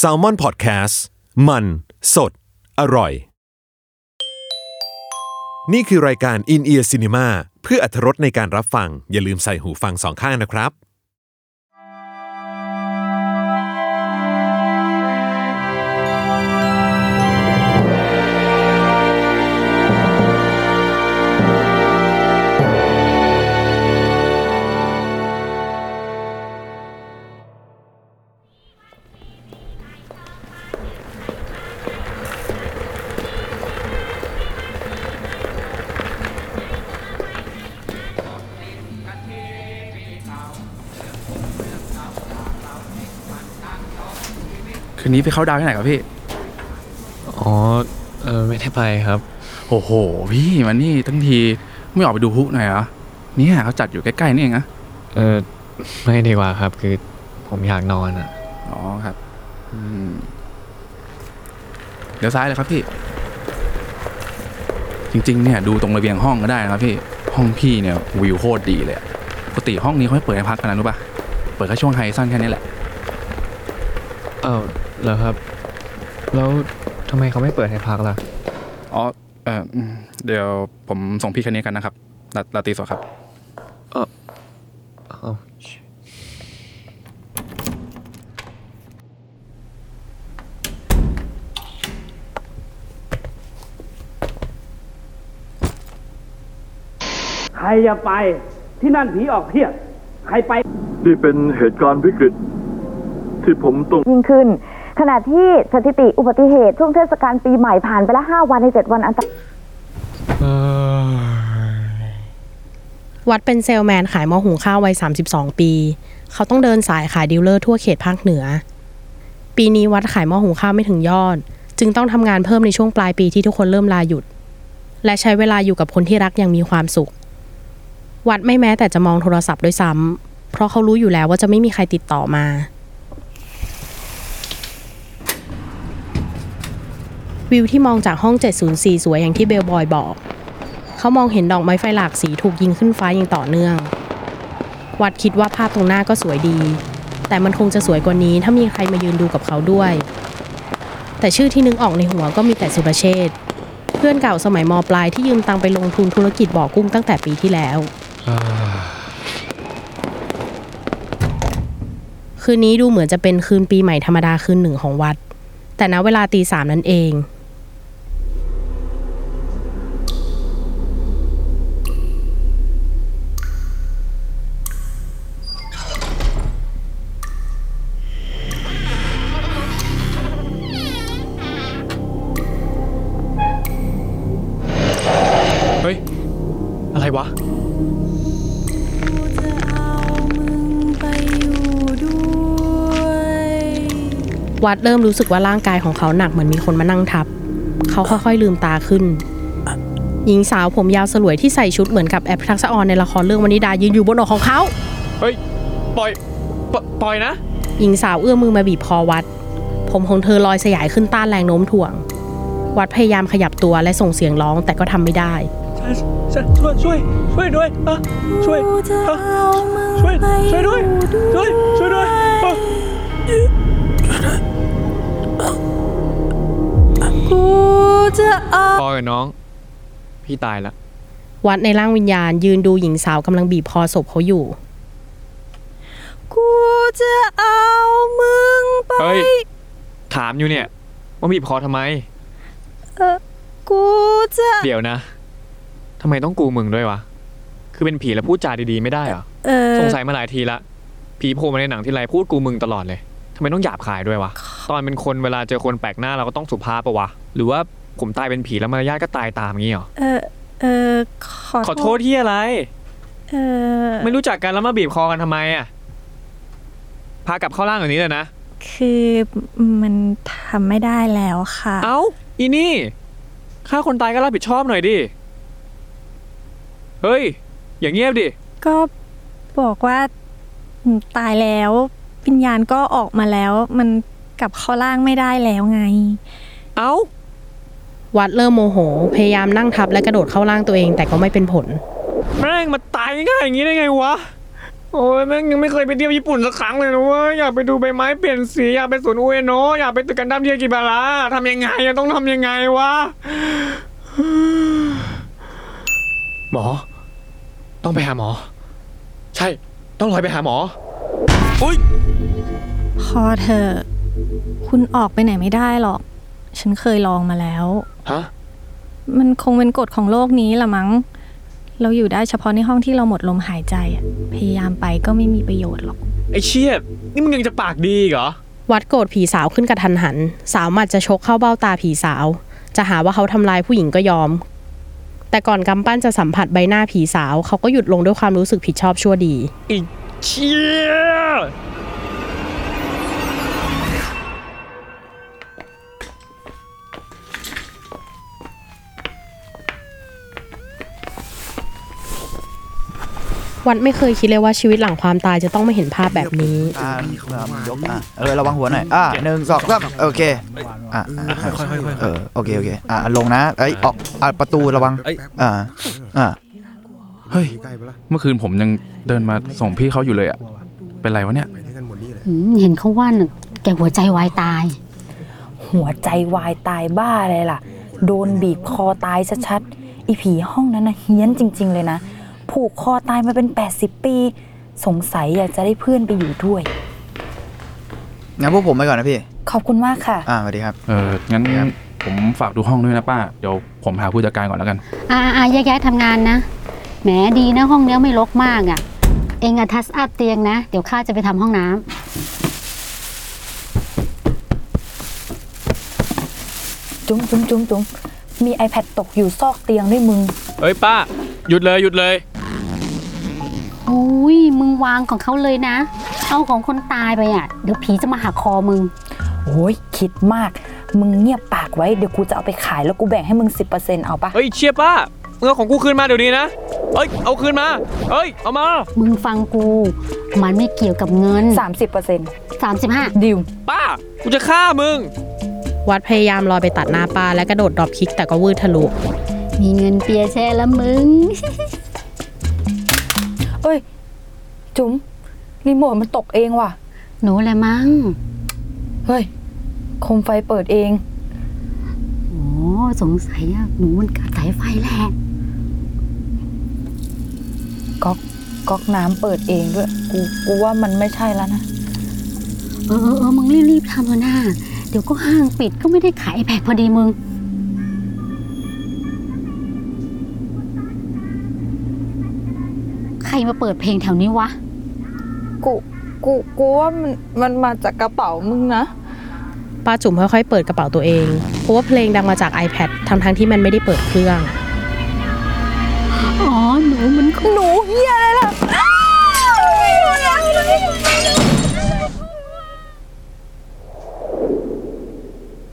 s a l ม o n PODCAST มัน สด อร่อย นี่คือรายการ In Ear Cinema เพื่ออัธรสในการรับฟัง อย่าลืมใส่หูฟังสองข้างนะครับ นนี้ไปเข้าดาวน์ที่ไหนครับพี่ อ๋อ เออไม่ได้ไปครับ โอ้โห พี่มันนี่ทั้งทีไม่ออกไปดูพลุหน่อยเหรอเนี่ยเขาจัดอยู่ใกล้ๆนี่เองนะเออไม่ดีกว่าครับ คือผมอยากนอนอะ อ๋อครับอืมเดี๋ยวซ้ายเลยครับพี่ จริงๆเนี่ยดูตรงระเบียงห้องก็ได้นะครับพี่ ห้องพี่เนี่ยวิวโคตรดีเลยอะปกติห้องนี้เขาไม่เปิดให้พักกันนะรู้ป่ะเปิดแค่ช่วงไฮสั้นแค่นี้แหละ เออ เหรอครับ แล้วทำไมเขาไม่เปิดให้พักล่ะ อ๋อเอออืมเดี๋ยวผมส่งพี่แค่นี้กันนะครับลาลาตรีสดครับ เอ้าใครจะไปที่นั่นผีออกเพียบใครไป นี่เป็นเหตุการณ์วิกฤตที่ผมต้องยิ่งขึ้น ขณะที่สถิติอุบัติเหตุช่วงเทศกาลปีใหม่ผ่านไปแล้ว5วันใน7วันอันตรายวัดเป็นเซลแมนขายหม้อหุงข้าววัย 32 ปี เขาต้องเดินสายขายดีลเลอร์ทั่วเขตภาคเหนือ ปีนี้วัดขายหม้อหุงข้าวไม่ถึงยอด จึงต้องทำงานเพิ่มในช่วงปลายปีที่ทุกคนเริ่มลาหยุด และใช้เวลาอยู่กับคนที่รักอย่างมีความสุข วัดไม่แม้แต่จะมองโทรศัพท์ด้วยซ้ำเพราะเขารู้อยู่แล้วว่าจะไม่มีใครติดต่อมา วิวที่มองจากห้อง 704 สวยอย่างที่เบลบอยบอก เขามองเห็นดอกไม้ไฟหลากสีถูกยิงขึ้นฟ้าอย่างต่อเนื่อง วัดคิดว่าภาพตรงหน้าก็สวยดี แต่มันคงจะสวยกว่านี้ถ้ามีใครมายืนดูกับเขาด้วย แต่ชื่อที่นึกออกในหัวก็มีแต่สุรเชษฐ์เพื่อนเก่าสมัยมปลายที่ยืมตังไปลงทุนธุรกิจบ่อกุ้งตั้งแต่ปีที่แล้วคืนนี้ดูเหมือนจะเป็นคืนปีใหม่ธรรมดาคืนหนึ่งของวัด แต่ณเวลาตีสามนั่นเอง วัดเริ่มรู้สึกว่าร่างกายของเขาหนักเหมือนมีคนมานั่งทับ เขาค่อยๆลืมตาขึ้น หญิงสาวผมยาวสลวยที่ใส่ชุดเหมือนกับแอปทักษะออนในละครเรื่องวนิดายืนอยู่บนอกของเขาเฮ้ยปล่อยปปล่อยนะ หญิงสาวเอื้อมมือมาบีบคอวัด ผมของเธอลอยสยายขึ้นต้านแรงโน้มถ่วง วัดพยายามขยับตัวและส่งเสียงร้องแต่ก็ทำไม่ได้ช่วยช่วยช่วยด้วยอะช่วยอะช่วยช่วยด้วยช่วยช่วยด้วย จะเอาพอกับน้อง พี่ตายละวัดในร่างวิญญาณยืนดูหญิงสาวกำลังบีบคอศพเขาอยู่ กูจะเอามึงไป เฮ้ย ถามอยู่เนี่ยว่าบีบคอทำไม กูจะเดี๋ยวนะทำไมต้องกูมึงด้วยวะ คือเป็นผีแล้วพูดจาดีๆไม่ได้เหรอ เออสงสัยมาหลายทีละ ผีโผล่มาในหนังทีไรพูดกูมึงตลอดเลย ทำไมต้องหยาบคายด้วยวะ ตอนเป็นคนเวลาเจอคนแปลกหน้าเราก็ต้องสุภาพปะวะ หรือว่าผมตายเป็นผีแล้วมารยาทก็ตายตามงี้เหรอ เออเออขอขอโทษที่อะไร เออไม่รู้จักกันแล้วมาบีบคอกันทำไมอะ พากลับเข้าร่างอย่างนี้เลยนะ คือมันทำไม่ได้แล้วค่ะ เอ้า อีนี่ฆ่าคนตายก็รับผิดชอบหน่อยดิ เฮ้ย อย่างเงียบดิ ก็บอกว่าตายแล้ว วิญญาณก็ออกมาแล้ว มันกลับเข้าร่างไม่ได้แล้วไง เอ้า วัดเริ่มโมโห พยายามนั่งทับและกระโดดเข้าร่างตัวเองแต่ก็ไม่เป็นผล แม่งมาตายง่ายๆอย่างนี้ได้ไงวะ โอ้ยแม่งยังไม่เคยไปเที่ยวญี่ปุ่นสักครั้งเลยนะเว้ยอยากไปดูใบไม้เปลี่ยนสีอยากไปสวนอุเอโนะอยากไปตึกกันดั้มเทียกิบาระทำยังไงอะต้องทำยังไงวะ หมอ ต้องไปหาหมอ ใช่ ต้องลอยไปหาหมอ อุ้ยพอเธอะคุณออกไปไหนไม่ได้หรอก ฉันเคยลองมาแล้ว ฮะ มันคงเป็นกฎของโลกนี้ละมั้ง เราอยู่ได้เฉพาะในห้องที่เราหมดลมหายใจอะพยายามไปก็ไม่มีประโยชน์หรอก ไอเชียนี่มึงยังจะปากดีอีกเหรอ วัดโกรธผีสาวขึ้นกระทันหัน สาวหมัดจะชกเข้าเบ้าตาผีสาว จะหาว่าเขาทำลายผู้หญิงก็ยอม แต่ก่อนกำปั้นจะสัมผัสใบหน้าผีสาว เขาก็หยุดลงด้วยความรู้สึกผิดชอบชั่วดี อี เชี่ยวัดไม่เคยคิดเลยว่าชีวิตหลังความตายจะต้องมาเห็นภาพแบบนี้ อ่ายกอะเออระวังหัวหน่อยอ่าหนึ่งสองสามโอเคอะอะเออโอเคโอเคอะลงนะเอ้ยออกอะประตูระวังอ่าอ่า เฮ้ยเมื่อคืนผมยังเดินมาส่งพี่เขาอยู่เลยอะเป็นไรวะเนี่ยหืมเห็นเขาว่าน่ะแกหัวใจวายตาย หัวใจวายตายบ้าเลยล่ะ โดนบีบคอตายชัดๆ อีผีห้องนั้นนะเฮี้ยนจริง ๆ เลยนะ ผูกคอตายมาเป็น 80 ปี สงสัยอยากจะได้เพื่อนไปอยู่ด้วย งั้นพวกผมไปก่อนนะพี่ ขอบคุณมากค่ะ อ่าสวัสดีครับ เอองั้นครับผมฝากดูห้องด้วยนะป้า เดี๋ยวผมหาผู้จัดการก่อนแล้วกัน อ่าอ่าแยกย้ายทำงานนะ แหมดีนะห้องเนี้ยไม่รกมากอะ่ะ เองอะทัสอัพเตียงนะ เดี๋ยวข้าจะไปทำห้องน้ำจุ้มจุ้มจุ้มจุ้มมี iPad ตกอยู่ซอกเตียงด้วยมึง เฮ้ยป้า หยุดเลยหยุดเลยอุ้ยมึงวางของเขาเลยนะ เอาของคนตายไปอะ่ะ เดี๋ยวผีจะมาหักคอมึง โอ้ยคิดมาก มึงเงียบปากไว้ เดี๋ยวกูจะเอาไปขายแล้วกูแบ่งให้มึง 10%เอาปะเฮ้ยเชียป้ามึงเอาของกูคืนมาเดี๋ยวนี้นะ เฮ้ย เอาคืนมาเฮ้ย เอามา มึงฟังกู มันไม่เกี่ยวกับเงิน 30% 35 ดิว ป้า กูจะฆ่ามึง วัดพยายามลอยไปตัดหน้าป้าและกระโดดดรอปคิกแต่ก็วืดทะลุ มีเงินเปียแช่แล้วมึง เอ้ย จุ๋มรีโมทมันตกเองว่ะ หนูแหละมั้ง เฮ้ยโคมไฟเปิดเอง โอ้สงสัยอะหนูมันกัดสายไฟแหละ ก๊อกก๊อกน้ำเปิดเองด้วย กูกูว่ามันไม่ใช่แล้วนะ เออเออเออมึงรีบๆทำเถอะนะเดี๋ยวก็ห้างปิดก็ไม่ได้ขายแพกพอดีมึง ใครมาเปิดเพลงแถวนี้วะ กูกูกูว่ามันมันมาจากกระเป๋ามึงนะ ป้าจุ๋มค่อยๆเปิดกระเป๋าตัวเองเพราะว่าเพลงดังมาจาก iPad ทั้งๆที่มันไม่ได้เปิดเครื่อง อ๋อ หนูมันหนูเฮียอะไรล่ะ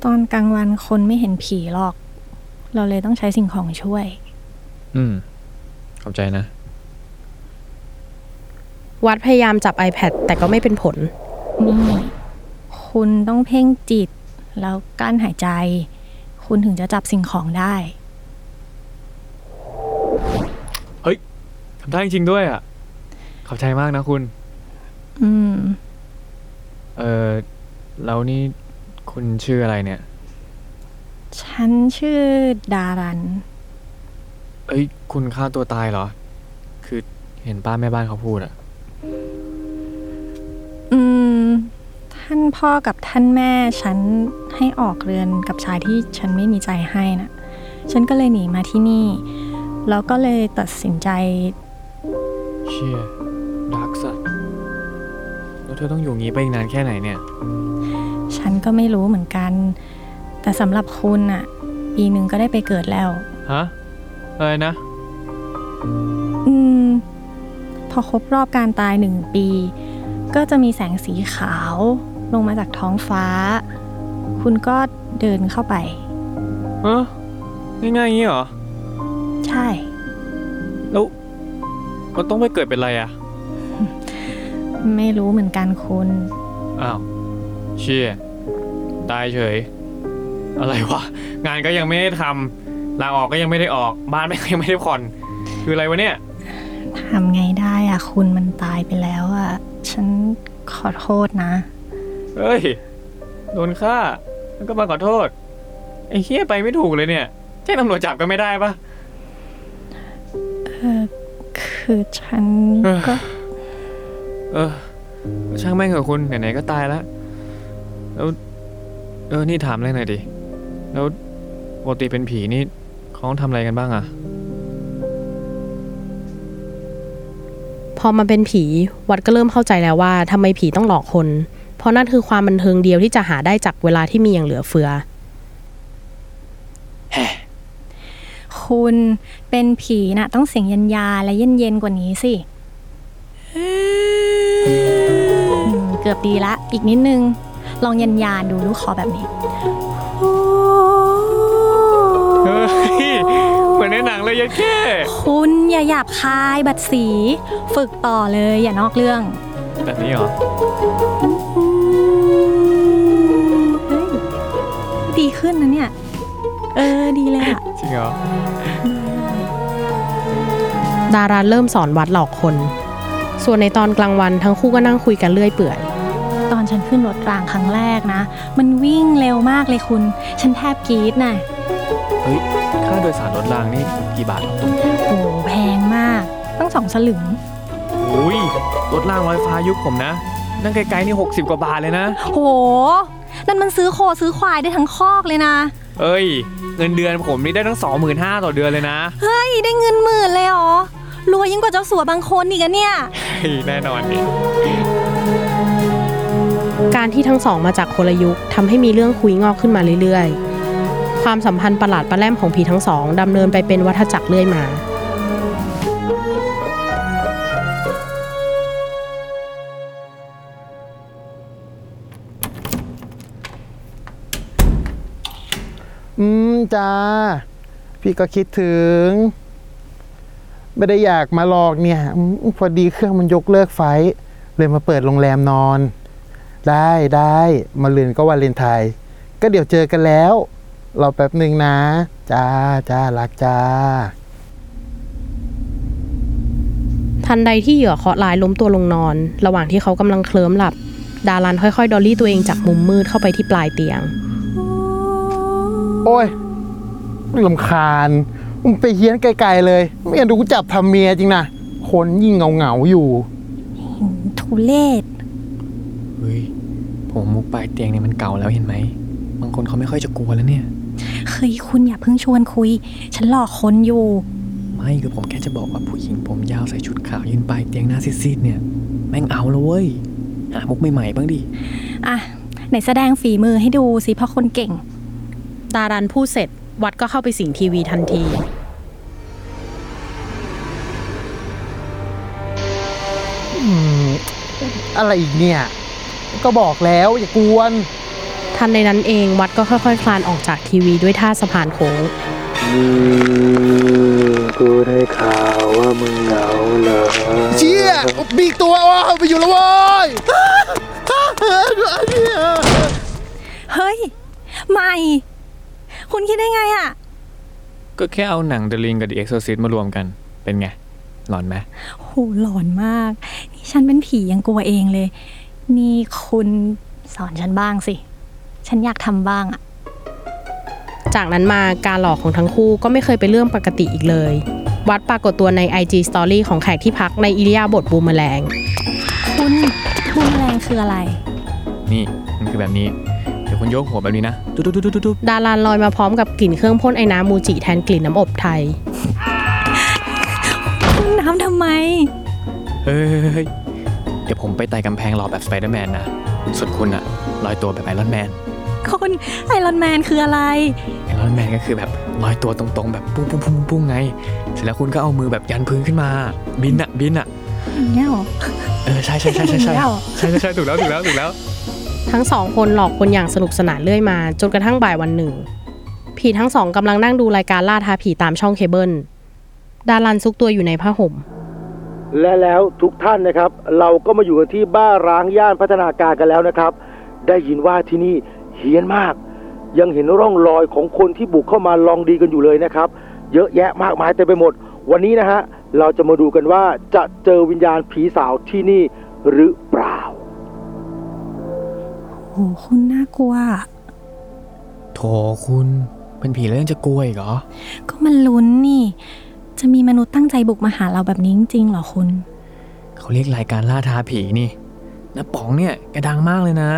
ตอนกลางวันคนไม่เห็นผีหรอก เราเลยต้องใช้สิ่งของช่วย อืม ขอบใจนะ วัดพยายามจับ iPad แต่ก็ไม่เป็นผล นี่ คุณต้องเพ่งจิต แล้วกั้นหายใจ คุณถึงจะจับสิ่งของได้ ทำได้จริงๆด้วยอะ ขอบใจมากนะคุณ อืม เออแล้วนี่คุณชื่ออะไรเนี่ย ฉันชื่อดารัน เอ้ย คุณฆ่าตัวตายเหรอ คือเห็นป้าแม่บ้านเขาพูดอะอืม ท่านพ่อกับท่านแม่ฉันให้ออกเรือนกับชายที่ฉันไม่มีใจให้นะ ฉันก็เลยหนีมาที่นี่ แล้วก็เลยตัดสินใจเชี่ยดักสัตว์แล้วเธอต้องอยู่งี้ไปอีกนานแค่ไหนเนี่ย ฉันก็ไม่รู้เหมือนกัน แต่สำหรับคุณอะปีหนึ่งก็ได้ไปเกิดแล้ว ฮะอะไรนะ อืม พอครบรอบการตายหนึ่งปี ก็จะมีแสงสีขาวลงมาจากท้องฟ้า คุณก็เดินเข้าไปเออง่ายๆอย่างนี้เหรอ ใช่ แล้วเราต้องไปเกิดเป็นอะไรอะไม่รู้เหมือนกันคุณ อ้าว เชี่ย ตายเฉย อะไรวะ งานก็ยังไม่ได้ทำลาออกก็ยังไม่ได้ออก บ้านไม่ยังไม่ได้ผ่อน คืออะไรวะเนี่ย ทำไงได้อะคุณมันตายไปแล้วอะฉันขอโทษนะ เฮ้ย โดนฆ่าแล้วก็มาขอโทษ ไอ้เฮียไปไม่ถูกเลยเนี่ยแจ้งตำรวจจับก็ไม่ได้ปะ เออคือฉันก็ เออ ช่างแม่งเหอะคุณไหนๆก็ตายแล้ว แล้ว เออ นี่ถามอะไรหน่อยดิ แล้วปกติเป็นผีนี่เขาต้องทำอะไรกันบ้างอะพอมาเป็นผีวัดก็เริ่มเข้าใจแล้วว่าทำไมผีต้องหลอกคน เพราะนั่นคือความบันเทิงเดียวที่จะหาได้จากเวลาที่มีอย่างเหลือเฟือ คุณ เป็นผีน่ะต้องเสียงยันยาและเย็นเย็นๆกว่านี้สิอืมเกือบดีละ อีกนิดนึง ลองยันยานดูลูกคอแบบนี้เฮ้ยเหมือนในหนังเลยยัดแค่คุณอย่าหยาบคายบัดสี ฝึกต่อเลยอย่านอกเรื่อง แบบนี้เหรอเฮ้ยดีขึ้นนะเนี่ย เออดีเลยอะจริงเหรอ ดาราเริ่มสอนวัดหลอกคน ส่วนในตอนกลางวันทั้งคู่ก็นั่งคุยกันเรื่อยเปื่อย ตอนฉันขึ้นรถรางครั้งแรกนะ มันวิ่งเร็วมากเลยคุณ ฉันแทบกรี๊ดน่ะ เฮ้ย ค่าโดยสารรถรางนี่กี่บาทหรอโอ้โหแพงมากต้องสองสลึง อุ้ยรถรางลอยฟ้ายุคผมนะ นั่งไกลๆนี่ 60 กว่าบาทเลยนะ โห นั่นมันซื้อโคซื้อควายได้ทั้งคอกเลยนะ เอ้ย เงินเดือนผมนี่ได้ทั้ง 25,000ต่อเดือนเลยนะ เฮ้ย ได้เงินหมื่นเลยเหรอ รวยยิ่งกว่าเจ้าสัวบางคนอีกอะเนี่ย เฮ้ยแน่นอนดิการที่ทั้งสองมาจากคนละยุคทำให้มีเรื่องคุยงอกขึ้นมาเรื่อยๆ ความสัมพันธ์ประหลาดประแลมของผีทั้งสองดำเนินไปเป็นวัฏจักรเรื่อยมา อืมจ้า พี่ก็คิดถึง ไม่ได้อยากมาหลอกเนี่ยอืมพอดีเครื่องมันยกเลิกไฟล์เลยมาเปิดโรงแรมนอน ได้ได้มาลืนก็วาเลนไทน์ก็เดี๋ยวเจอกันแล้วรอแป๊บหนึ่งนะจ้าจ้ารักจ้า ทันใดที่เหยื่อเคราะห์ร้ายล้มตัวลงนอน ระหว่างที่เขากำลังเคลิ้มหลับ ดารันค่อยๆ ดอลลี่ตัวเองจากมุมมืดเข้าไปที่ปลายเตียง โอ้ยลำคาญ มึงไปเฮี้ยนไกลๆเลยไม่อยากดูกูจับทำเมียจริงนะคนยิ่งเหงาๆอยู่ ทุเลศเฮ้ยผมมุกปลายเตียงเนี่ยมันเก่าแล้วเห็นไหม บางคนเขาไม่ค่อยจะกลัวแล้วเนี่ย เฮ้ยคุณอย่าเพิ่งชวนคุย ฉันหลอกคนอยู่ ไม่คือผมแค่จะบอกว่าผู้หญิงผมยาวใส่ชุดขาวยืนปลายเตียงหน้าซีดๆเนี่ย แม่งเอาแล้วเว้ยหามุกใหม่ๆบ้างดิ อะไหนแสดงฝีมือให้ดูสิเพราะคนเก่ง ดารันพูดเสร็จ วัดก็เข้าไปสิงทีวีทันทีอืมอะไรอีกเนี่ย ก็บอกแล้วอย่ากวน ทันในนั้นเองวัดก็ค่อยๆ คลานออกจากทีวีด้วยท่าสะพานโค้งกูได้ข่าวว่ามึงเหงาเหรอเชี่ยมีอีกตัวว่ะไปอยู่แล้วเว้ยเฮ้ย ใหม่ คุณคิดได้ไงอะก็แค่เอาหนัง The Ring กับ The Exorcist มารวมกัน เป็นไง หลอนไหมโหหลอนมาก นี่ฉันเป็นผียังกลัวเองเลย นี่คุณสอนฉันบ้างสิ ฉันอยากทำบ้างอะจากนั้นมาการหลอกของทั้งคู่ก็ไม่เคยเป็นเรื่องปกติอีกเลย วัดปรากฏตัวใน IG Story ของแขกที่พักในอิริยาบถบูมแมลง คุณบูมแรงคืออะไร นี่มันคือแบบนี้เดี๋ยว คุณโยกหัวแบบนี้นะตุ๊ดๆๆๆดารันลอยมาพร้อมกับกลิ่นเครื่องพ่นไอน้ำ MUJI แทนกลิ่นน้ำอบไทยคุณน้ำทำไมๆเฮ้ยเดี๋ยวผมไปไต่กำแพงรอแบบสไปเดอร์แมนนะ ส่วนคุณอะลอยตัวแบบไอรอนแมนคุณไอรอนแมนคืออะไรไอรอนแมนก็คือแบบลอยตัวตรงๆ แบบปุ้งปุ้งปุ้งปุ้งไง เสร็จแล้วคุณก็เอามือแบบยันพื้นขึ้นมา บินอะบินอะอย่างเงี้ยเหรอเออใช่ใช่ใช่ใช่ใช่อย่างเงี้ยเหรอใช่ใช่ใช่ถูกแล้วถูกแล้วถูกแล้ว ทั้งสองคนหลอกคนอย่างสนุกสนานเรื่อยมา จนกระทั่งบ่ายวันหนึ่ง ผีทั้งสองกำลังนั่งดูรายการล่าท้าผีตามช่องเคเบิล ดารันซุกตัวอยู่ในผ้าห่ม และแล้วทุกท่านนะครับ เราก็มาอยู่กันที่บ้านร้างย่านพัฒนาการกันแล้วนะครับ ได้ยินว่าที่นี่เฮี้ยนมาก ยังเห็นร่องรอยของคนที่บุกเข้ามาลองดีกันอยู่เลยนะครับ เยอะแยะมากมายเต็มไปหมด วันนี้นะฮะเราจะมาดูกันว่าจะเจอวิญญาณผีสาวที่นี่หรือเปล่า โหคุณน่ากลัว โถคุณเป็นผีแล้วยังจะกลัวอีกเหรอ ก็มันลุ้นนี่ จะมีมนุษย์ตั้งใจบุกมาหาเราแบบนี้จริงๆเหรอคุณ เขาเรียกรายการล่าท้าผีนี่นะป๋องเนี่ยแกดังมากเลยนะ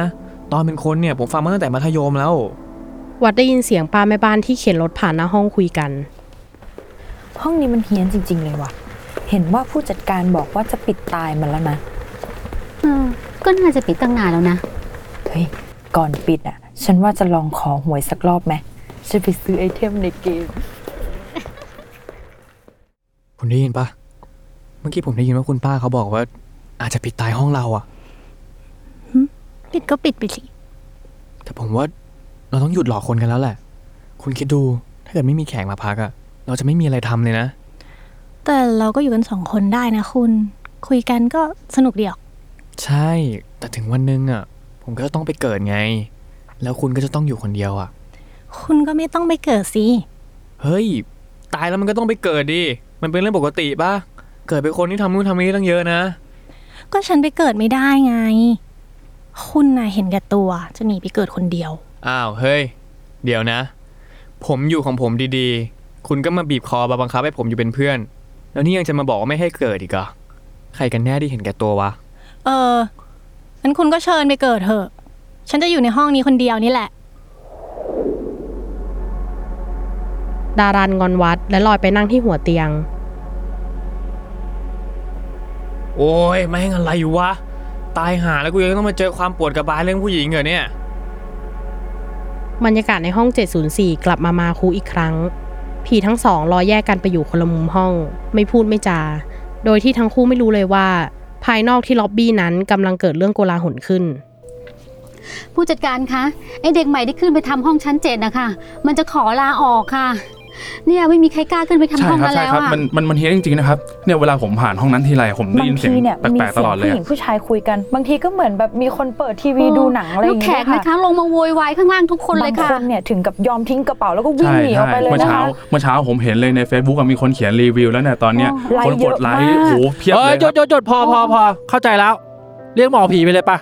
ตอนเป็นคนเนี่ยผมฟังมาตั้งแต่มัธยมแล้ว วัดได้ยินเสียงป้าแม่บ้านที่เข็นรถผ่านหน้าห้องคุยกัน ห้องนี้มันเฮี้ยนจริง ๆ เลยว่ะ เห็นว่าผู้จัดการบอกว่าจะปิดตายมันแล้วนะ เออก็น่าจะปิดตั้งนานแล้วนะ เฮ้ย ก่อนปิดอะ ฉันว่าจะลองขอหวยสักรอบไหมจะไปซื้อไอเทมในเกม คุณได้ยินปะเมื่อกี้ผมได้ยินว่าคุณป้าเขาบอกว่า อาจจะปิดตายห้องเราอะปิดก็ปิดไปสิ แต่ผมว่าเราต้องหยุดหลอกคนกันแล้วแหละ คุณคิดดู ถ้าเกิดไม่มีแขกมาพักอะเราจะไม่มีอะไรทำเลยนะ แต่เราก็อยู่กันสองคนได้นะคุณ คุยกันก็สนุกดีออก ใช่ แต่ถึงวันหนึงอะ ผมก็ต้องไปเกิดไง แล้วคุณก็จะต้องอยู่คนเดียวอะคุณก็ไม่ต้องไปเกิดสิ เฮ้ย ตายแล้วมันก็ต้องไปเกิดดิ มันเป็นเรื่องปกติปะเกิดเป็นคนที่ทำนู่นทำนี่ตั้งเยอะนะ ก็ฉันไปเกิดไม่ได้ไง คุณน่ะเห็นแก่ตัวจะหนีไปเกิดคนเดียว อ้าว เฮ้ย เดี๋ยวนะ ผมอยู่ของผมดีๆ คุณก็มาบีบคอมาบังคับให้ผมอยู่เป็นเพื่อน แล้วนี่ยังจะมาบอกว่าไม่ให้เกิดอีกเหรอใครกันแน่ที่เห็นแก่ตัววะ เออ งั้นคุณก็เชิญไปเกิดเถอะ ฉันจะอยู่ในห้องนี้คนเดียวนี่แหละ ดารันงอนวัดและลอยไปนั่งที่หัวเตียง โอ้ยไม่งอะไรอยู่วะ ตายหาแล้วกูยังต้องมาเจอความปวดกระบาลเรื่องผู้หญิงเหรอเนี่ย บรรยากาศในห้อง 704 กลับมามาคูอีกครั้ง ผีทั้งสองรอแยกกันไปอยู่คนละมุมห้อง ไม่พูดไม่จา โดยที่ทั้งคู่ไม่รู้เลยว่า ภายนอกที่ล็อบบี้นั้นกำลังเกิดเรื่องโกลาหลขึ้น ผู้จัดการคะไอเด็กใหม่ที่ขึ้นไปทำห้องชั้นเจ็ดนะคะมันจะขอลาออกค่ะ เนี่ยไม่มีใครกล้าขึ้นไปทำใช่ห้องครับนั้นใช่แล้วครับอะมันมันมันเฮี้ยนจริงๆนะครับเนี่ยเวลาผมผ่านห้องนั้นทีไรผมได้บางยินเสียงทีเนี่ยแปมีลกๆตเสียลงอดเลยผู้หอะญิงผู้ชายคุยกัน บางทีก็เหมือนแบบมีคนเปิดทีวีดูหนังอะไรอแล้วย่างแขเงี้กยนะคะค่ะลงมาโวยวายข้างล่างทุกคนเลยบางค่ะ คนเนี่ยถึงกับยอมทิ้งกระเป๋าแล้วก็วิ่งใช่หนีออกใช่ไปเลยเมื่อนะเช้าคะ เมื่อเช้าผมเห็นเลยใน Facebook อะมีคนเขียนรีวิวแล้วเนี่ยตอนเนี้ยไลคนค์กเยดอะไลมาค์โอ้โหกเพียบเอเลอยหคยุรัดบ หยุดหยุดพอพอพอเข้าใจแล้ว เรียกหมอผีไปเลยปะ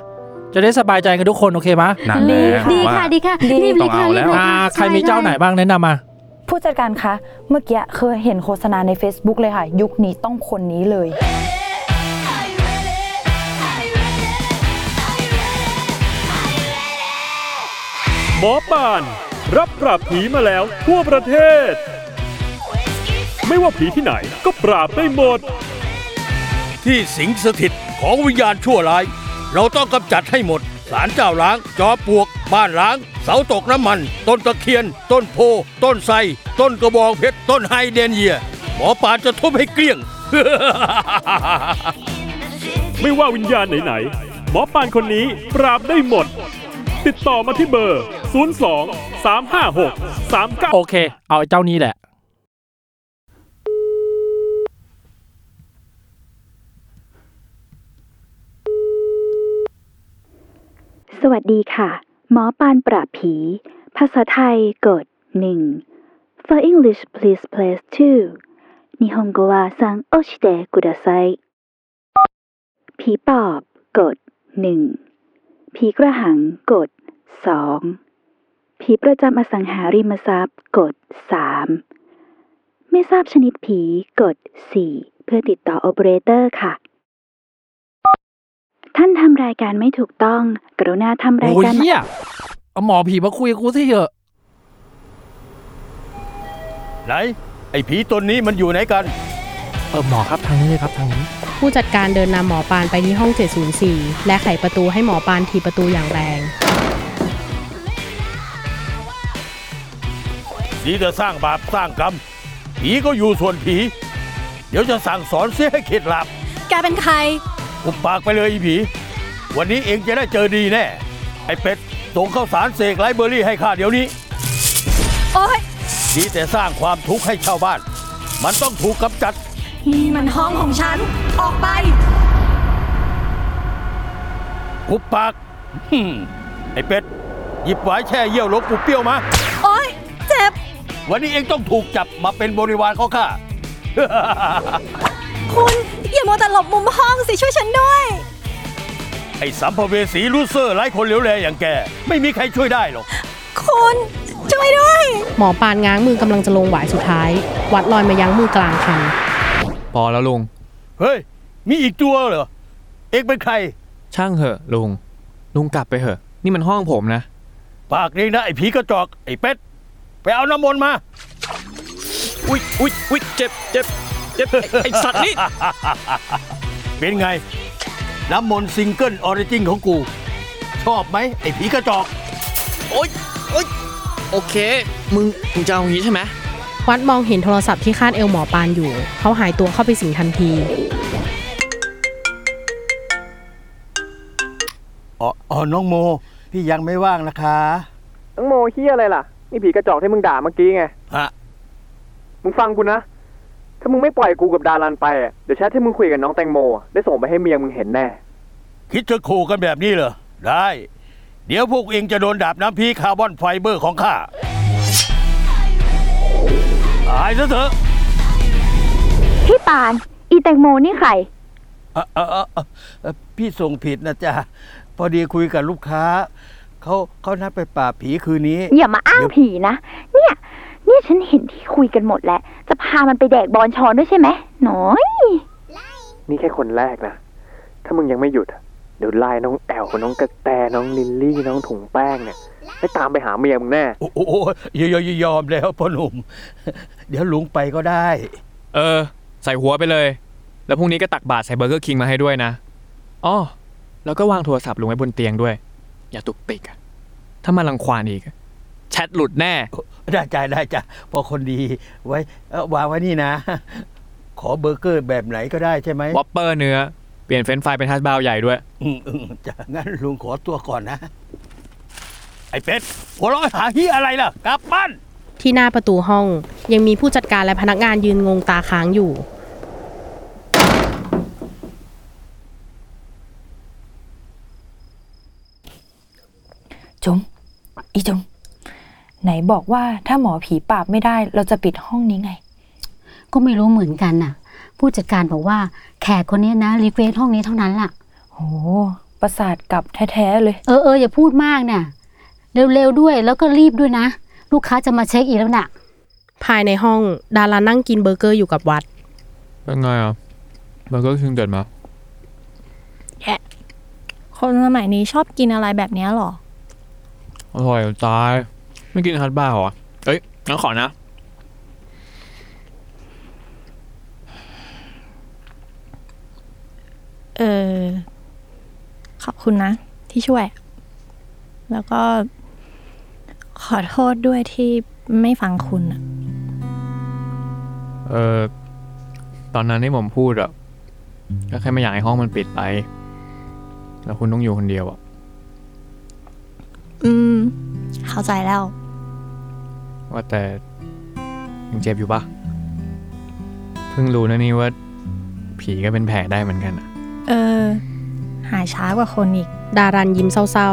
จะได้สบายใจกันทุกคนโอเคมะนั่นแหละดีว่า ค่ะดีค่ะรีบเลยค่ะต้องเอารีบแล้วเลยอ่าค่ะใครมีเจ้าไหนบ้างแนะนำมา ผู้จัดการคะ เมื่อกี้เคยเห็นโฆษณาใน Facebook เลยค่ะ ยุคนี้ต้องคนนี้เลย หมอป่าน รับปราบผีมาแล้วทั่วประเทศ ไม่ว่าผีที่ไหนก็ปราบได้หมด ที่สิงสถิตของวิญญาณชั่วร้าย เราต้องกำจัดให้หมด สารเจ้าล้าง จอปลวก บ้านล้าง เสาตกน้ำมัน ต้นตะเคียน ต้นโพ ต้นไทรต้นกระบองเพชร ต้นไฮเดนเยีย หมอปานจะทุบให้เกลี้ยง ไม่ว่าวิญญาณไหนๆ หมอปานคนนี้ปราบได้หมด ติดต่อมาที่เบอร์ 02 356 39โอเค เอาไอ้เจ้านี้แหละ สวัสดีค่ะ หมอปานปราบผี ภาษาไทยกด1 For English please press two นิฮงโกวาซังโอชิเตะกุดาไซผีปอบกด1ผีกระหังกด2ผีประจำอสังหาริมทรัพย์กด3ไม่ทราบชนิดผีกด4เพื่อติดต่อโอเปอเรเตอร์ค่ะ ท่านทำรายการไม่ถูกต้อง กรุณาทำรายโอ้ยการ เฮียเอาหมอผีมาคุยกับกูที่เถอะไหน ไอ้ผีตนนี้มันอยู่ไหนกัน เออหมอครับทางนี้เลยครับทางนี้ ผู้จัดการเดินนำหมอปานไปที่ห้อง 704 และไขประตูให้หมอปานถีบประตูอย่างแรงดีแต่สร้างบาปสร้างกรรม ผีก็อยู่ส่วนผี เดี๋ยวจะสั่งสอนเสียให้เข็ดหลับ แกเป็นใคร อุบปากไปเลยอีผี วันนี้เองจะได้เจอดีแน่ ไอ้เป็ดส่งข้าวสารเสกไลฟ์เบอร์รี่ให้ข้าเดี๋ยวนี้ โอ๊ย ดีแต่สร้างความทุกข์ให้ชาวบ้าน มันต้องถูกกำจัด นี่มันห้องของฉัน ออกไปหุบปากฮึ่มไอ้เป็ด หยิบหวายแช่เยี่ยวหลวงปู่เปรี้ยวมา โอ๊ย เจ็บ วันนี้เองต้องถูกจับมาเป็นบริวารของข้า คุณอย่ามัวแต่หลบมุมห้องสิช่วยฉันด้วย ไอ้สัมภเวสีลูเซอร์ไร้คนเหลวแลอย่างแก ไม่มีใครช่วยได้หรอก คุณช่วยด้วย หมอปานง้างมือกำลังจะลงหวายสุดท้าย วัดลอยมายั้งมือกลางคัน พอแล้วลุง เฮ้ย มีอีกตัวเหรอ เอ็กเป็นใคร ช่างเหอะลุง ลุงกลับไปเหอะ นี่มันห้องผมนะ ปากนี้นะไอ้ผีกระจอก ไอ้เป็ด ไปเอาน้ำมนต์มา อุ้ยอุ้ยอุ้ยเจ็บเจ็บ เจ็บไอ้ไอสัตว์นี่ เป็นไง น้ำมนต์ single origin ของกู ชอบไหมไอ้ผีกระจอก โอ๊ยโอ๊ยโอเค มึง มึงจะเอาอย่างนี้ใช่ไหม วัดมองเห็นโทรศัพท์ที่คาดเอวหมอปานอยู่ เขาหายตัวเข้าไปสิงทันที อ๋ออ๋อน้องโม พี่ยังไม่ว่างนะคะ น้องโมเฮียอะไรล่ะ นี่ผีกระจอกที่มึงด่าเมื่อกี้ไง ฮะ มึงฟังกูนะ ถ้ามึงไม่ปล่อยกูกับดารันไปอะเดี๋ยวแชทที่มึงคุยกับน้องแตงโมอะได้ส่งไปให้เมียมึงเห็นแน่ คิดจะขู่กันแบบนี้เหรอ ได้ เดี๋ยวพวกเอ็งจะโดนดาบน้ำพี้ carbon fiber ของข้าตายซะเถอะพี่ปาน อีแตงโมนี่ใครเอ่อเอ่อเอ่อเอ่อพี่ส่งผิดนะจ๊ะ พอดีคุยกับลูกค้า เขาเขานัดไปปราบผีคืนนี้ อย่ามาอ้างผีนะ เนี่ยเนี่ยฉันเห็นที่คุยกันหมดแล้ว จะพามันไปแดก BonChon ด้วยใช่ไหมหน้อย นี่แค่คนแรกนะ ถ้ามึงยังไม่หยุดอะเดี๋ยวไล่น้องแอลน้องกระแตน้องลิลลี่น้องถุงแป้งเนี่ยให้ตามไปหาเมียมึงแน่ โอ้โหยยยยอมแล้วพ่อหนุ่ม เดี๋ยวลุงไปก็ได้ เออ ไสหัวไปเลย แล้วพรุ่งนี้ก็ตักบาตรใส่เบอร์เกอร์คิงมาให้ด้วยนะอ๋อแล้วก็วางโทรศัพท์ลงไว้บนเตียงด้วย อย่าตุกติกอะถ้ามารังควานอีกอะแชทหลุดแน่ ได้จ้ะได้จ้ะพอคนดีไว้เอ่อวางไว้นี่นะ ขอเบอร์เกอร์แบบไหนก็ได้ใช่ไหมวอปเปอร์เนื้อ เปลี่ยนเฟรนช์ฟรายเป็น hash brown ใหญ่ด้วย อืมอืมจ้ะงั้นลุงขอตัวก่อนนะ ไอ้เป็ดหัวเร้อยหาที่อะไรล่ะ กลับบ้าน ที่หน้าประตูห้อง ยังมีผู้จัดการและพนักงานยืนงงตาค้างอยู่ จุ๋มอีจุ๋ม ไหนบอกว่าถ้าหมอผีปราบไม่ได้ เราจะปิดห้องนี้ไง ก็ไม่รู้เหมือนกันน่ะ ผู้จัดการบอกว่าแขกคนนี้นะ request ห้องนี้เท่านั้นล่ะโหประสาทกลับแท้ๆเลย เออเอออย่าพูดมากน่ะเร็วๆด้วยแล้วก็รีบด้วยนะ ลูกค้าจะมา check in แล้วน่ะ ภายในห้องดารันนั่งกินเบอร์เกอร์อยู่กับวัด เป็นไงอะเบอร์เกอร์คิงเด็ดมาแอะคนสมัยนี้ชอบกินอะไรแบบเนี้ยหรอ อร่อยตาย ไม่กินฮัทบ้าร์เหรอ เอ้ยงั้นขอนะ เออ ขอบคุณนะ ที่ช่วย แล้วก็ขอโทษด้วยที่ไม่ฟังคุณอะเออ ตอนนั้นที่ผมพูดอะก็แค่ไม่อยากให้ห้องมันปิดไป แล้วคุณต้องอยู่คนเดียวอะอืม เข้าใจแล้ว ว่าแต่ยังเจ็บอยู่ปะเพิ่งรู้นะนี่ว่า ผีก็เป็นแผลได้เหมือนกันอะเออ หายช้ากว่าคนอีก ดารันยิ้มเศร้า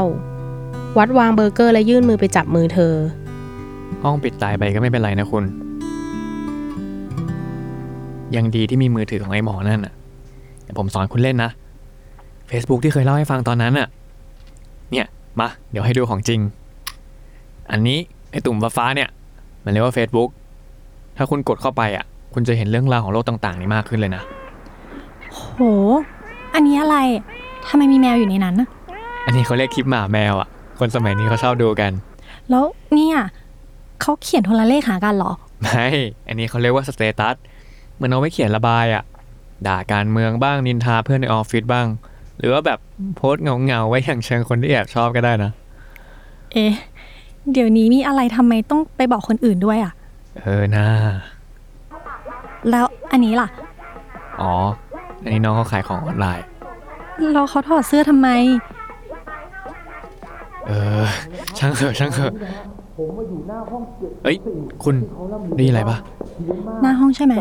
ๆ วัดวางเบอร์เกอร์และยื่นมือไปจับมือเธอ ห้องปิดตายไปก็ไม่เป็นไรนะคุณ ยังดีที่มีมือถือของไอ้หมอนั่นอะแต่ผมสอนคุณเล่นนะ Facebook ที่เคยเล่าให้ฟังตอนนั้นอะเนี่ย มา เดี๋ยวให้ดูของจริง อันนี้ไอ้ตุ่มฟ้าๆเนี่ย มันเรียกว่า Facebook ถ้าคุณกดเข้าไปอะคุณจะเห็นเรื่องราวของโลกต่างๆ นี้มากขึ้นเลยนะ โห อันนี้อะไรทำไมมีแมวอยู่ในนั้นนะอันนี้เขาเรียกคลิปหมาแมวอะคนสมัยนี้เขาชอบดูกัน แล้วเนี่ยเขาเขียนโทรเลขหากันเหรอ ไม่ อันนี้เขาเรียกว่า status เหมือนเอาไว้เขียนระบายอะด่าการเมืองบ้างนินทาเพื่อนในออฟฟิศบ้าง หรือว่าแบบโพสต์เหงาๆไว้หยั่งเชิงคนที่แอบชอบก็ได้นะ เอ๊ะ เดี๋ยวนี้มีอะไรทำไมต้องไปบอกคนอื่นด้วยอะ เออนะแล้วอันนี้ล่ะ อ๋อ อันนี้น้องเขาขายของออนไลน์ เราเขาถอดเสื้อทำไม เออ ช่างเถอะช่างเถอะเอ้ย คุณได้ยินอะไรปะหน้าห้องใช่ไหม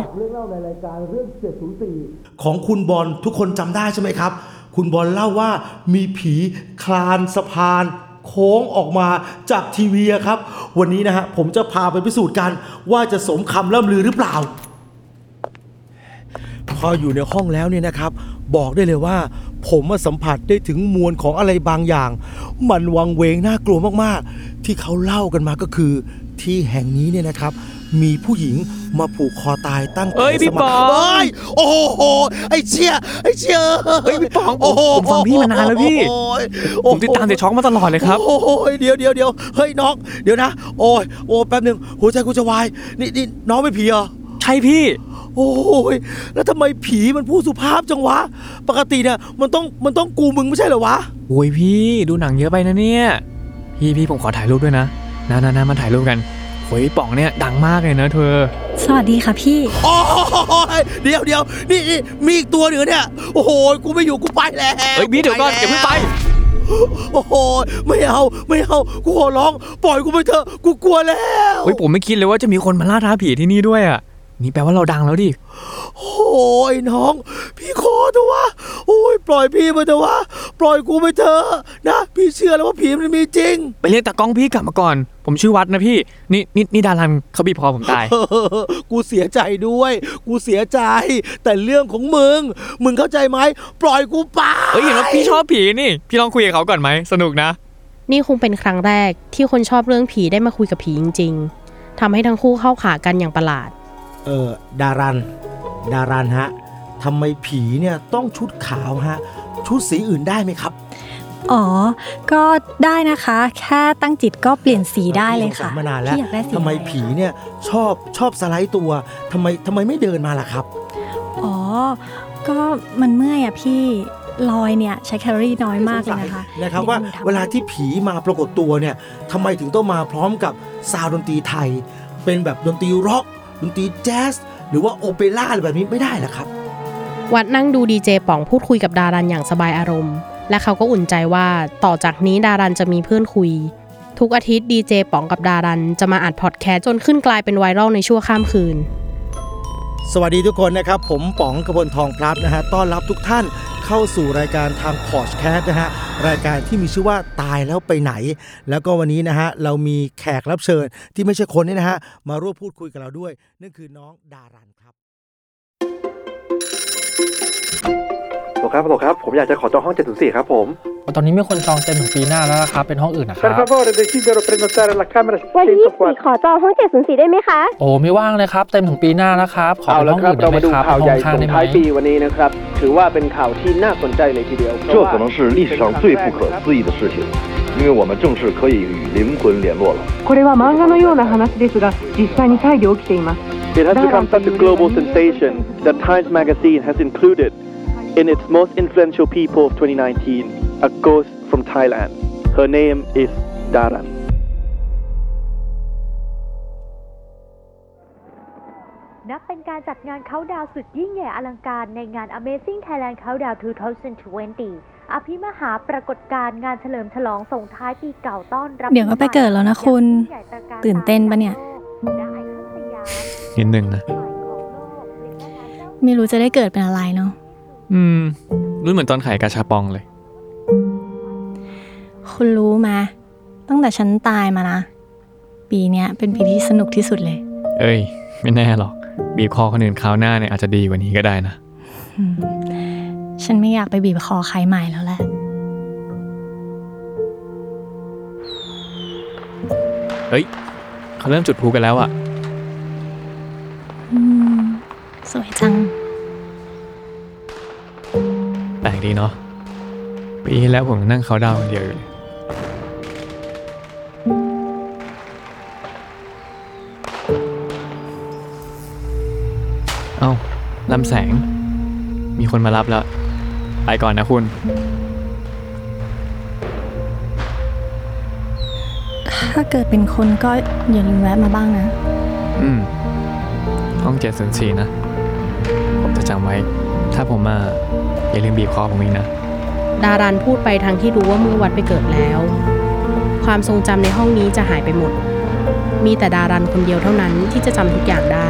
ของคุณบอลทุกคนจำได้ใช่ไหมครับ คุณบอลเล่าว่ามีผีคลานสะพาน โค้งออกมาจากทีวีครับ วันนี้นะฮะผมจะพาไปพิสูจน์กันว่าจะสมคำล่ำลือหรือเปล่า พออยู่ในห้องแล้วเนี่ยนะครับ บอกได้เลยว่า ผมมาสัมผัสได้ถึงมวลของอะไรบางอย่าง มันวังเวงน่ากลัวมากๆ ที่เขาเล่ากันมาก็คือที่แห่งนี้เนี่ยนะครับ มีผู้หญิงมาผูกคอตายตั้งแต่เอ้ยพี่สมัป๋องเอ้ยโอ้โห ไอ้เชี่ยไอ้เชี่ยเฮ้ยพี่ป๋องผมโโหผมฟังพี่มานานแล้วพี่ โอ้ยผมติดตามเดอะช็อคมาตลอดเลยครับ โอ้ยเดี๋ยวเดี๋ยวเดี๋ยวเฮ้ยน้อง เดี๋ยวนะ โอ้ยโอ้ยแป๊บหนึงหัวใจกูจะวาย นี่นี่น้องเป็นผีเหรอ ใช่พี่ โอ้ยแล้วทำไมผีมันพูดสุภาพจังวะ ปกติเนี่ยมันต้องมันต้องกูมึงไม่ใช่เหรอวะ โอ้ยพี่ดูหนังเยอะไปนะเนี่ย พี่พี่ผมขอถ่ายรูปด้วยนะนะนะนะมาถ่ายรูปกัน โอ้ยป๋องเนี่ยดังมากเลยนะเธอ สวัสดีค่ะพี่ โอ้ยเดี๋ยวเดี๋ยวนี่นี่มีอีกตัวหนึ่งเนี่ย โอ้โห กูไม่อยู่กูไปแล้วเฮ้ยพี่เดี๋ยวก่อนอย่าเพิ่งไป โอ้โห ไม่เอาไม่เอา กูขอร้อง ปล่อยกูไปเถอะ กูกลัวแล้วเฮ้ยผมไม่คิดเลยว่าจะมีคนมาล่าท้าผีที่นี่ด้วยอะ นี่แปลว่าเราดังแล้วดิ โอ้ยน้อง พี่ขอเถอะวะ โอ้ยปล่อยพี่ไปเถอะวะ ปล่อยกูไปเถอะนะ พี่เชื่อแล้วว่าผีมันมีจริง ไปเรียกตากล้องพี่กลับมาก่อน ผมชื่อวัดนะพี่ นี่นี่นี่ดารันเขาบีบคอผมตาย กูเสียใจด้วย กูเสียใจ แต่เรื่องของมึง มึงเข้าใจไหมปล่อยกูไปเฮ้ยเห็นว่าพี่ชอบผีนี่ พี่ลองคุยกับเขาก่อนไหมสนุกนะ นี่คงเป็นครั้งแรกที่คนชอบเรื่องผีได้มาคุยกับผีจริง ๆทำให้ทั้งคู่เข้าขากันอย่างประหลาด เออดารัน ดารันฮะทำไมผีเนี่ยต้องชุดขาวฮะ ชุดสีอื่นได้ไหมครับ อ๋อ ก็ได้นะคะ แค่ตั้งจิตก็เปลี่ยนสีได้เลยค่ะพี่สงสัมานานแล้วพี่อยากได้สีทำไมอะไรผีเนี่ยชอบชอบสไลด์ตัวทำไมทำไมไม่เดินมาล่ะครับ อ๋อ ก็มันเมื่อยอะพี่ลอยเนี่ยใช้แคลอรี่น้อยมากเลยนะคะนะครับว่าเวลาที่ผีมาปรากฏตัวเนี่ยทำไมถึงต้องมาพร้อมกับ sound ดนตรีไทย เป็นแบบดนตรีร็อกดนตรีแจ๊สหรือว่าโอเปร่าอะไรแบบนี้ไม่ได้เหรอครับ วัดนั่งดูดีเจป๋องพูดคุยกับดารันอย่างสบายอารมณ์ และเขาก็อุ่นใจว่าต่อจากนี้ดารันจะมีเพื่อนคุย ทุกอาทิตย์ดีเจป๋องกับดารันจะมาอัดพอดแคสต์จนขึ้นกลายเป็นไวรัลในชั่วข้ามคืน สวัสดีทุกคนนะครับ ผมป๋องกระพลทองพลับนะฮะต้อนรับทุกท่านเข้าสู่รายการทางพอชแคสนะฮะรายการที่มีชื่อว่าตายแล้วไปไหน แล้วก็วันนี้นะฮะเรามีแขกรับเชิญที่ไม่ใช่คนนี่นะฮะมาร่วมพูดคุยกับเราด้วยนั่นคือน้องดารันครับ ลครับโหลครับ ผมอยากจะขอจองห้อง 704 ครับผม ตอนนี้มีคนจองเต็มถึงปีหน้าแล้วนะครับ เป็นห้องอื่นนะค Per รับ favore, desidero prenotare la camera วันที่ 604 ขอจองห้อง 704 ได้ไหมคะ โอ้ไม่ว่างเลยครับ เต็มถึงปีหน้าแล้วครับ ขอ เอา เป็น ละ ห้อง ครับ อื่น เรา ได้ไหม มาดู ครับ ข่าวใหญ่ ห้องข้าง ส่ ได้ ง ไหม ท้ายปีวันนี้นะครับ ถือว่าเป็นข่าวที่น่าสนใจเลยทีเดียวเพ 这 ราะว่า 可能是历史上最不可思议的事情，因为我们正式可以与灵魂联络了。これは漫画のような話ですが実際にタイで起きています It has become such a global sensation that Times Magazine has included in its most influential people of 2019 a ghost from Thailand. Her name is Daran. นับเป็นการจัดงานเขาดาวสุดยิ่งใหญ่อลังการในงาน Amazing Thailand Countdown 2020 อภิมหาปรากฏการณ์งานเฉลิมฉลองส่งท้ายปีเก่าต้อนรับ เดี๋ยวก็ไปเกิดแล้วนะคุณ ตื่นเต้นปะเนี่ย นิดนึงนะ ไม่รู้จะได้เกิดเป็นอะไรเนาะ อืม รู้เหมือนตอนไข่กาชาปองเลย คุณรู้ไหมตั้งแต่ฉันตายมานะ ปีเนี้ยเป็นปีที่สนุกที่สุดเลย เอ้ย ไม่แน่หรอก บีบคอคนอื่นคราวหน้าเนี่ยอาจจะดีกว่านี้ก็ได้นะอืมฉันไม่อยากไปบีบคอใครใหม่แล้วแหละ เฮ้ย เขาเริ่มจุดพลุกันแล้วอะอืมสวยจัง แปลกดีเนาะปีที่แล้วผมนั่งเขาน์ดาวน์คนเดียวอยู่เลยเอ้าลำแสง มีคนมารับแล้ว ไปก่อนนะคุณ ถ้าเกิดเป็นคนก็อย่าลืมแวะมาบ้างนะ อืม ห้องเจ็ดศูนย์สี่นะ ผมจะจำไว้ ถ้าผมมา อย่าลืมบีบคอผมอีกนะ ดารันพูดไปทางที่รู้ว่าเมื่อวัดไปเกิดแล้ว ความทรงจำในห้องนี้จะหายไปหมด มีแต่ดารันคนเดียวเท่านั้นที่จะจำทุกอย่างได้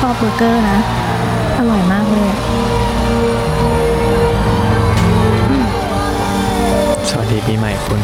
ชอบเบอร์เกอร์นะ อร่อยมากเลย สวัสดีปีใหม่คุณ